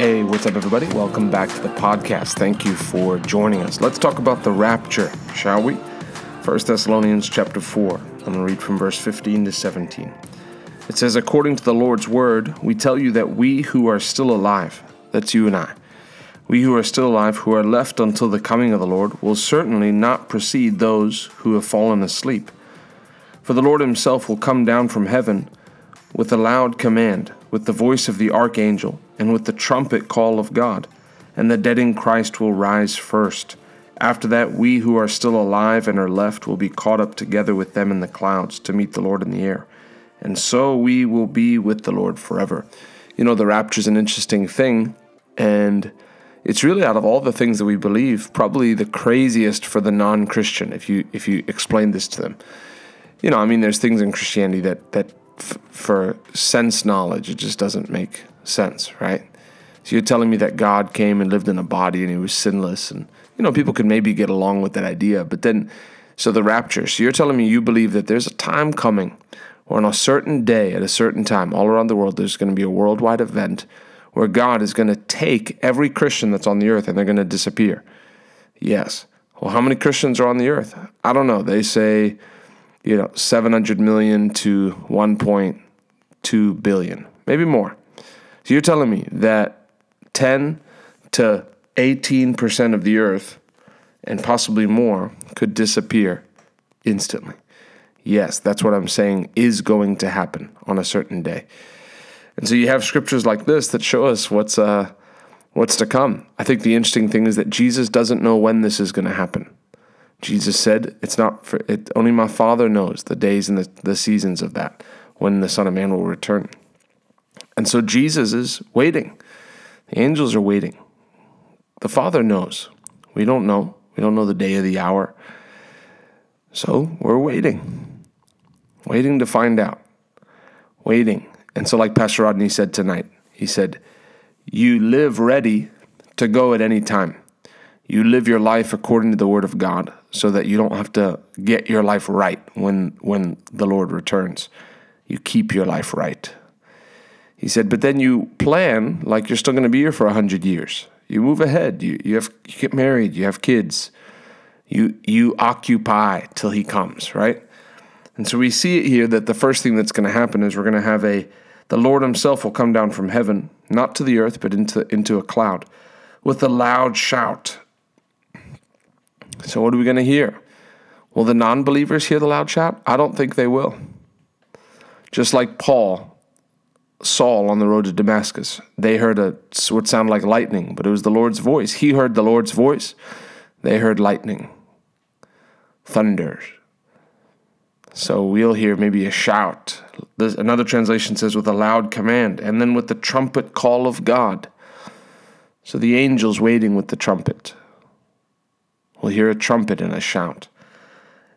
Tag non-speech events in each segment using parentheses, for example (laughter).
Hey, what's up, everybody? Welcome back to the podcast. Thank you for joining us. Let's talk about the rapture, shall we? 1 Thessalonians chapter 4. I'm going to read from verse 15 to 17. It says, According to the Lord's word, we tell you that we who are still alive, that's you and I, we who are still alive, who are left until the coming of the Lord, will certainly not precede those who have fallen asleep. For the Lord himself will come down from heaven with a loud command, with the voice of the archangel, and with the trumpet call of God, and the dead in Christ will rise first. After that, we who are still alive and are left will be caught up together with them in the clouds to meet the Lord in the air. And so we will be with the Lord forever. You know, the rapture is an interesting thing, and it's really out of all the things that we believe, probably the craziest for the non-Christian. If you if you explain this to them, you know, I mean, there's things in Christianity that that f- for sense knowledge, it just doesn't make sense, right? So you're telling me that God came and lived in a body and he was sinless, and you know, people could maybe get along with that idea, but then, so the rapture. So you're telling me you believe that there's a time coming, or on a certain day at a certain time, all around the world, there's going to be a worldwide event where God is going to take every Christian that's on the earth and they're going to disappear. Yes. Well, how many Christians are on the earth? I don't know. They say you know, 700 million to 1.2 billion, maybe more. So you're telling me that 10 to 18% of the earth and possibly more could disappear instantly. Yes, that's what I'm saying is going to happen on a certain day. And so you have scriptures like this that show us what's uh, what's to come. I think the interesting thing is that Jesus doesn't know when this is going to happen. Jesus said, It's not for it, only my Father knows the days and the, the seasons of that when the Son of Man will return. And so Jesus is waiting. The angels are waiting. The Father knows. We don't know. We don't know the day or the hour. So we're waiting, waiting to find out, waiting. And so, like Pastor Rodney said tonight, he said, You live ready to go at any time. You live your life according to the Word of God so that you don't have to get your life right when when the Lord returns. You keep your life right. He said, but then you plan like you're still going to be here for a hundred years. You move ahead. You you have you get married. You have kids. You you occupy till He comes, right? And so we see it here that the first thing that's going to happen is we're going to have a the Lord Himself will come down from heaven, not to the earth, but into into a cloud, with a loud shout so, what are we going to hear? Will the non believers hear the loud shout? I don't think they will. Just like Paul, Saul on the road to Damascus, they heard a, what sounded like lightning, but it was the Lord's voice. He heard the Lord's voice, they heard lightning, thunder. So we'll hear maybe a shout. There's another translation says with a loud command, and then with the trumpet call of God. So the angels waiting with the trumpet. We'll hear a trumpet and a shout.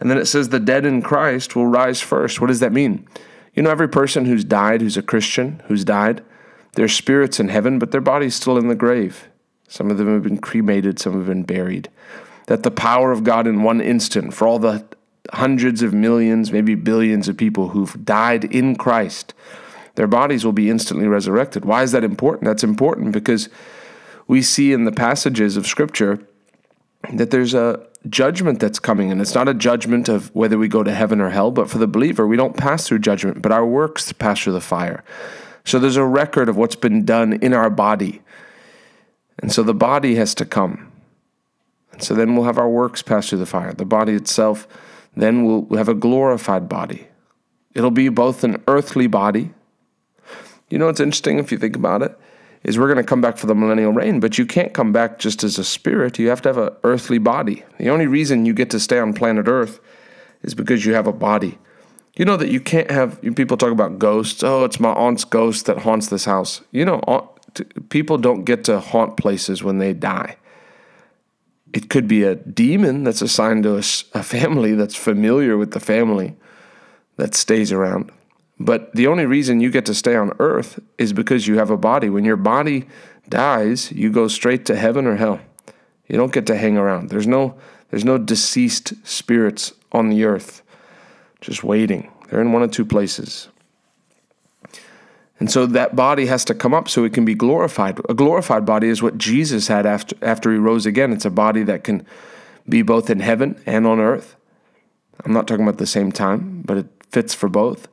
And then it says the dead in Christ will rise first. What does that mean? You know, every person who's died, who's a Christian, who's died, their spirit's in heaven, but their body's still in the grave. Some of them have been cremated, some have been buried. That the power of God in one instant, for all the hundreds of millions, maybe billions of people who've died in Christ, their bodies will be instantly resurrected. Why is that important? That's important because we see in the passages of Scripture that there's a judgment that's coming, and it's not a judgment of whether we go to heaven or hell, but for the believer, we don't pass through judgment, but our works pass through the fire. So there's a record of what's been done in our body. And so the body has to come. And so then we'll have our works pass through the fire. The body itself, then we'll have a glorified body. It'll be both an earthly body. You know, it's interesting if you think about it is we're going to come back for the millennial reign, but you can't come back just as a spirit. You have to have an earthly body. The only reason you get to stay on planet Earth is because you have a body. You know that you can't have people talk about ghosts. Oh, it's my aunt's ghost that haunts this house. You know, people don't get to haunt places when they die. It could be a demon that's assigned to a, a family that's familiar with the family that stays around. But the only reason you get to stay on earth is because you have a body. When your body dies, you go straight to heaven or hell. You don't get to hang around. There's no there's no deceased spirits on the earth just waiting. They're in one of two places. And so that body has to come up so it can be glorified. A glorified body is what Jesus had after, after he rose again. It's a body that can be both in heaven and on earth. I'm not talking about the same time, but it fits for both.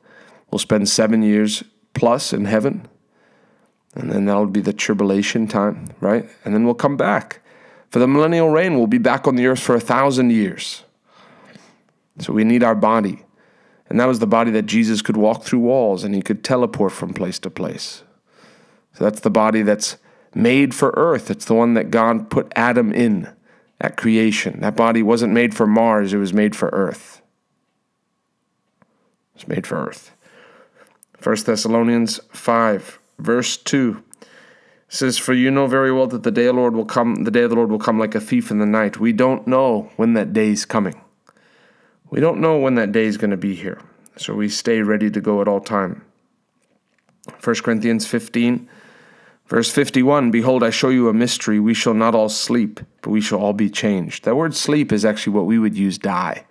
We'll spend seven years plus in heaven, and then that'll be the tribulation time, right? And then we'll come back. For the millennial reign, we'll be back on the earth for a thousand years. So we need our body. And that was the body that Jesus could walk through walls and he could teleport from place to place. So that's the body that's made for earth. It's the one that God put Adam in at creation. That body wasn't made for Mars, it was made for earth. It's made for earth. 1 Thessalonians 5, verse 2 says, For you know very well that the day of the Lord will come, the day of the Lord will come like a thief in the night. We don't know when that day is coming. We don't know when that day is going to be here, so we stay ready to go at all time. 1 Corinthians 15, verse 51 Behold, I show you a mystery. We shall not all sleep, but we shall all be changed. That word sleep is actually what we would use die.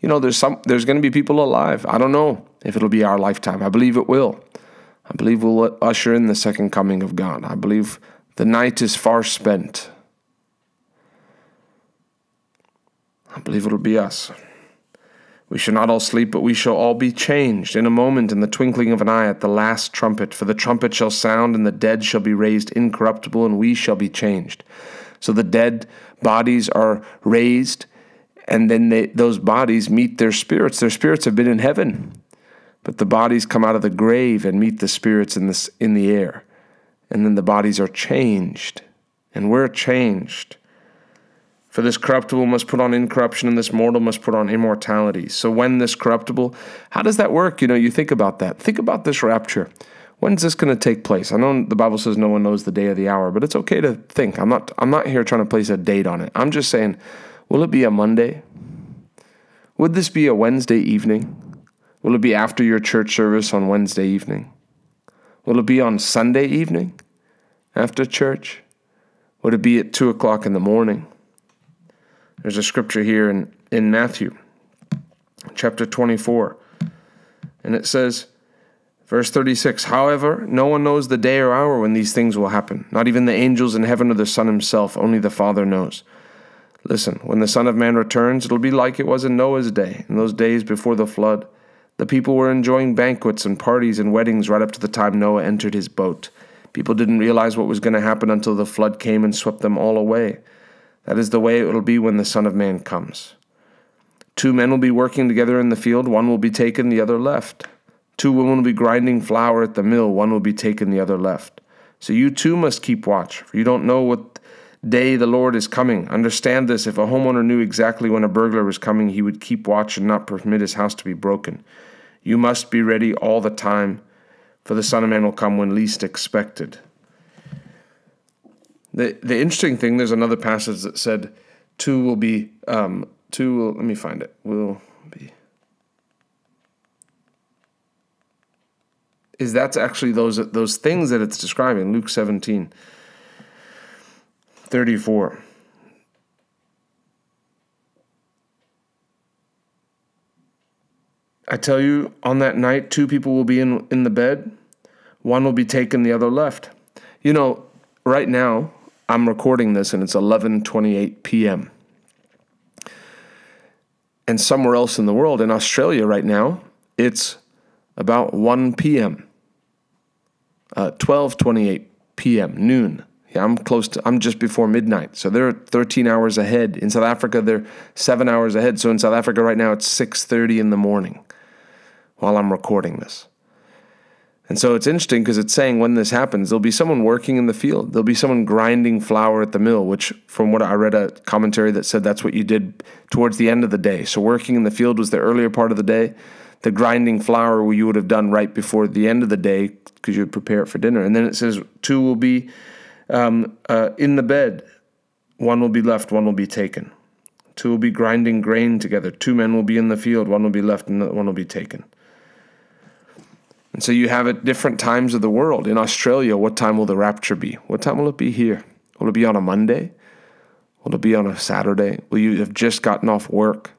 You know, there's some there's going to be people alive. I don't know if it'll be our lifetime. I believe it will. I believe we'll usher in the second coming of God. I believe the night is far spent. I believe it'll be us. We shall not all sleep, but we shall all be changed in a moment, in the twinkling of an eye, at the last trumpet. For the trumpet shall sound, and the dead shall be raised incorruptible, and we shall be changed. So the dead bodies are raised, and then they, those bodies meet their spirits. Their spirits have been in heaven, but the bodies come out of the grave and meet the spirits in the, in the air. And then the bodies are changed, and we're changed. For this corruptible must put on incorruption, and this mortal must put on immortality. So, when this corruptible, how does that work? You know, you think about that. Think about this rapture. When's this going to take place? I know the Bible says no one knows the day or the hour, but it's okay to think. I'm not. I'm not here trying to place a date on it. I'm just saying, will it be a Monday? Would this be a Wednesday evening? Will it be after your church service on Wednesday evening? Will it be on Sunday evening after church? Would it be at two o'clock in the morning? There's a scripture here in, in Matthew chapter 24, and it says, verse 36 However, no one knows the day or hour when these things will happen, not even the angels in heaven or the Son himself, only the Father knows. Listen, when the Son of Man returns, it'll be like it was in Noah's day, in those days before the flood. The people were enjoying banquets and parties and weddings right up to the time Noah entered his boat. People didn't realize what was going to happen until the flood came and swept them all away. That is the way it will be when the Son of Man comes. Two men will be working together in the field, one will be taken, the other left. Two women will be grinding flour at the mill, one will be taken, the other left. So you too must keep watch, for you don't know what day the Lord is coming. Understand this if a homeowner knew exactly when a burglar was coming, he would keep watch and not permit his house to be broken. You must be ready all the time, for the Son of Man will come when least expected. The the interesting thing, there's another passage that said, two will be um, two will let me find it. Will be is that's actually those those things that it's describing. Luke 17, 34. I tell you, on that night, two people will be in, in the bed. One will be taken, the other left. You know, right now, I'm recording this and it's 11:28 p.m. And somewhere else in the world, in Australia right now, it's about 1 p.m. Uh, 12:28 p.m. noon. Yeah, I'm close to. I'm just before midnight, so they're 13 hours ahead. In South Africa, they're seven hours ahead. So in South Africa right now, it's 6:30 in the morning while I'm recording this. And so it's interesting because it's saying when this happens, there'll be someone working in the field. There'll be someone grinding flour at the mill, which, from what I read, a commentary that said that's what you did towards the end of the day. So working in the field was the earlier part of the day. The grinding flour you would have done right before the end of the day because you would prepare it for dinner. And then it says two will be um, uh, in the bed, one will be left, one will be taken. Two will be grinding grain together. Two men will be in the field, one will be left, and one will be taken. And so you have at different times of the world. In Australia, what time will the rapture be? What time will it be here? Will it be on a Monday? Will it be on a Saturday? Will you have just gotten off work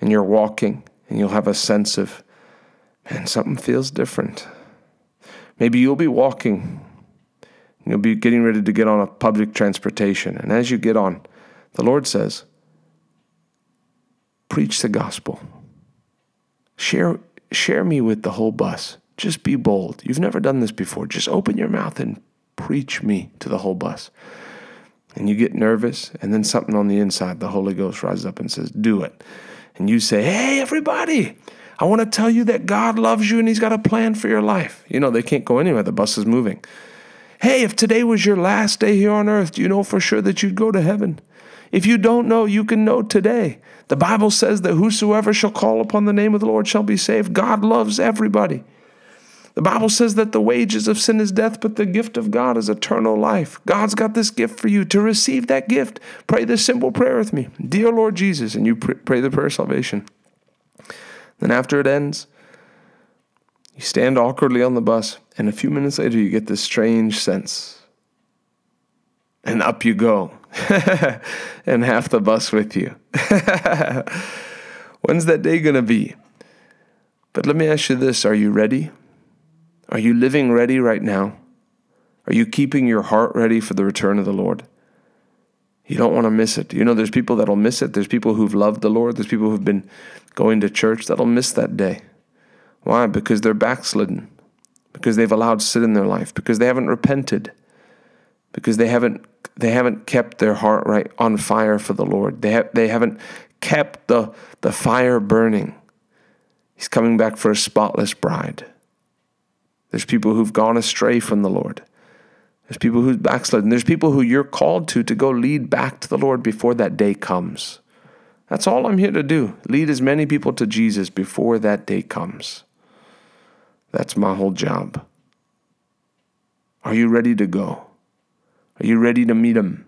and you're walking and you'll have a sense of, man, something feels different. Maybe you'll be walking. You'll be getting ready to get on a public transportation. And as you get on, the Lord says, preach the gospel. Share, share me with the whole bus. Just be bold. You've never done this before. Just open your mouth and preach me to the whole bus. And you get nervous, and then something on the inside, the Holy Ghost rises up and says, Do it. And you say, Hey, everybody, I want to tell you that God loves you and He's got a plan for your life. You know, they can't go anywhere, the bus is moving. Hey, if today was your last day here on earth, do you know for sure that you'd go to heaven? If you don't know, you can know today. The Bible says that whosoever shall call upon the name of the Lord shall be saved. God loves everybody. The Bible says that the wages of sin is death, but the gift of God is eternal life. God's got this gift for you. To receive that gift, pray this simple prayer with me Dear Lord Jesus, and you pray the prayer of salvation. Then, after it ends, you stand awkwardly on the bus, and a few minutes later, you get this strange sense. And up you go, (laughs) and half the bus with you. (laughs) When's that day going to be? But let me ask you this are you ready? Are you living ready right now? Are you keeping your heart ready for the return of the Lord? You don't want to miss it. You know, there's people that'll miss it. There's people who've loved the Lord. There's people who've been going to church that'll miss that day. Why? Because they're backslidden. Because they've allowed sin in their life. Because they haven't repented. Because they haven't they haven't kept their heart right on fire for the Lord. They have they haven't kept the the fire burning. He's coming back for a spotless bride. There's people who've gone astray from the Lord. There's people who've backslidden. There's people who you're called to to go lead back to the Lord before that day comes. That's all I'm here to do. Lead as many people to Jesus before that day comes. That's my whole job. Are you ready to go? Are you ready to meet Him?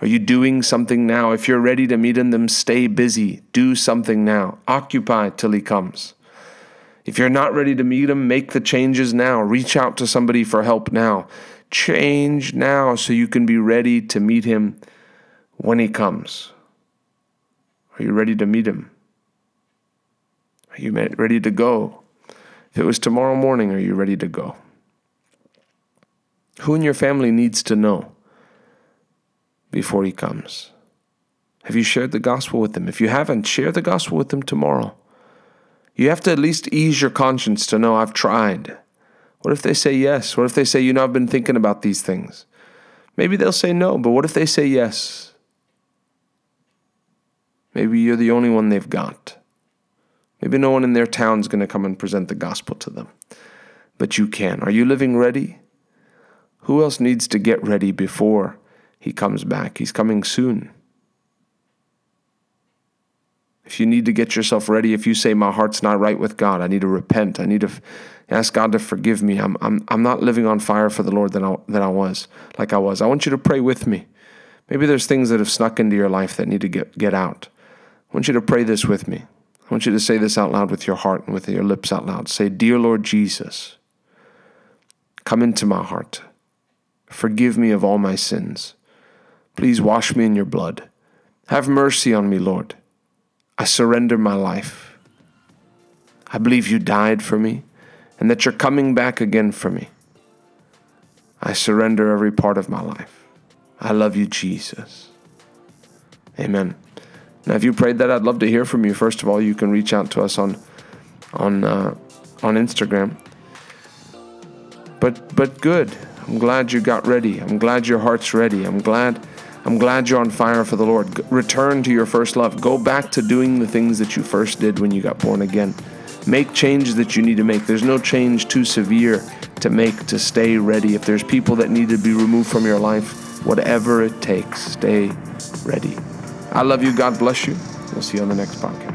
Are you doing something now? If you're ready to meet Him, then stay busy. Do something now. Occupy till He comes. If you're not ready to meet Him, make the changes now. Reach out to somebody for help now. Change now so you can be ready to meet Him when He comes. Are you ready to meet Him? Are you ready to go? If it was tomorrow morning, are you ready to go? Who in your family needs to know before He comes? Have you shared the gospel with them? If you haven't, share the gospel with them tomorrow. You have to at least ease your conscience to know I've tried. What if they say yes? What if they say, you know, I've been thinking about these things? Maybe they'll say no, but what if they say yes? Maybe you're the only one they've got. Maybe no one in their town's going to come and present the gospel to them. But you can. Are you living ready? Who else needs to get ready before he comes back? He's coming soon. If you need to get yourself ready, if you say, My heart's not right with God, I need to repent, I need to ask God to forgive me. I'm, I'm, I'm not living on fire for the Lord that I, that I was, like I was. I want you to pray with me. Maybe there's things that have snuck into your life that need to get, get out. I want you to pray this with me. I want you to say this out loud with your heart and with your lips out loud. Say, Dear Lord Jesus, come into my heart. Forgive me of all my sins. Please wash me in your blood. Have mercy on me, Lord. I surrender my life. I believe you died for me and that you're coming back again for me. I surrender every part of my life. I love you, Jesus. Amen. Now, if you prayed that, I'd love to hear from you. First of all, you can reach out to us on on uh, on Instagram. But but good. I'm glad you got ready. I'm glad your heart's ready. I'm glad I'm glad you're on fire for the Lord. Return to your first love. Go back to doing the things that you first did when you got born again. Make changes that you need to make. There's no change too severe to make to stay ready. If there's people that need to be removed from your life, whatever it takes, stay ready. I love you. God bless you. We'll see you on the next podcast.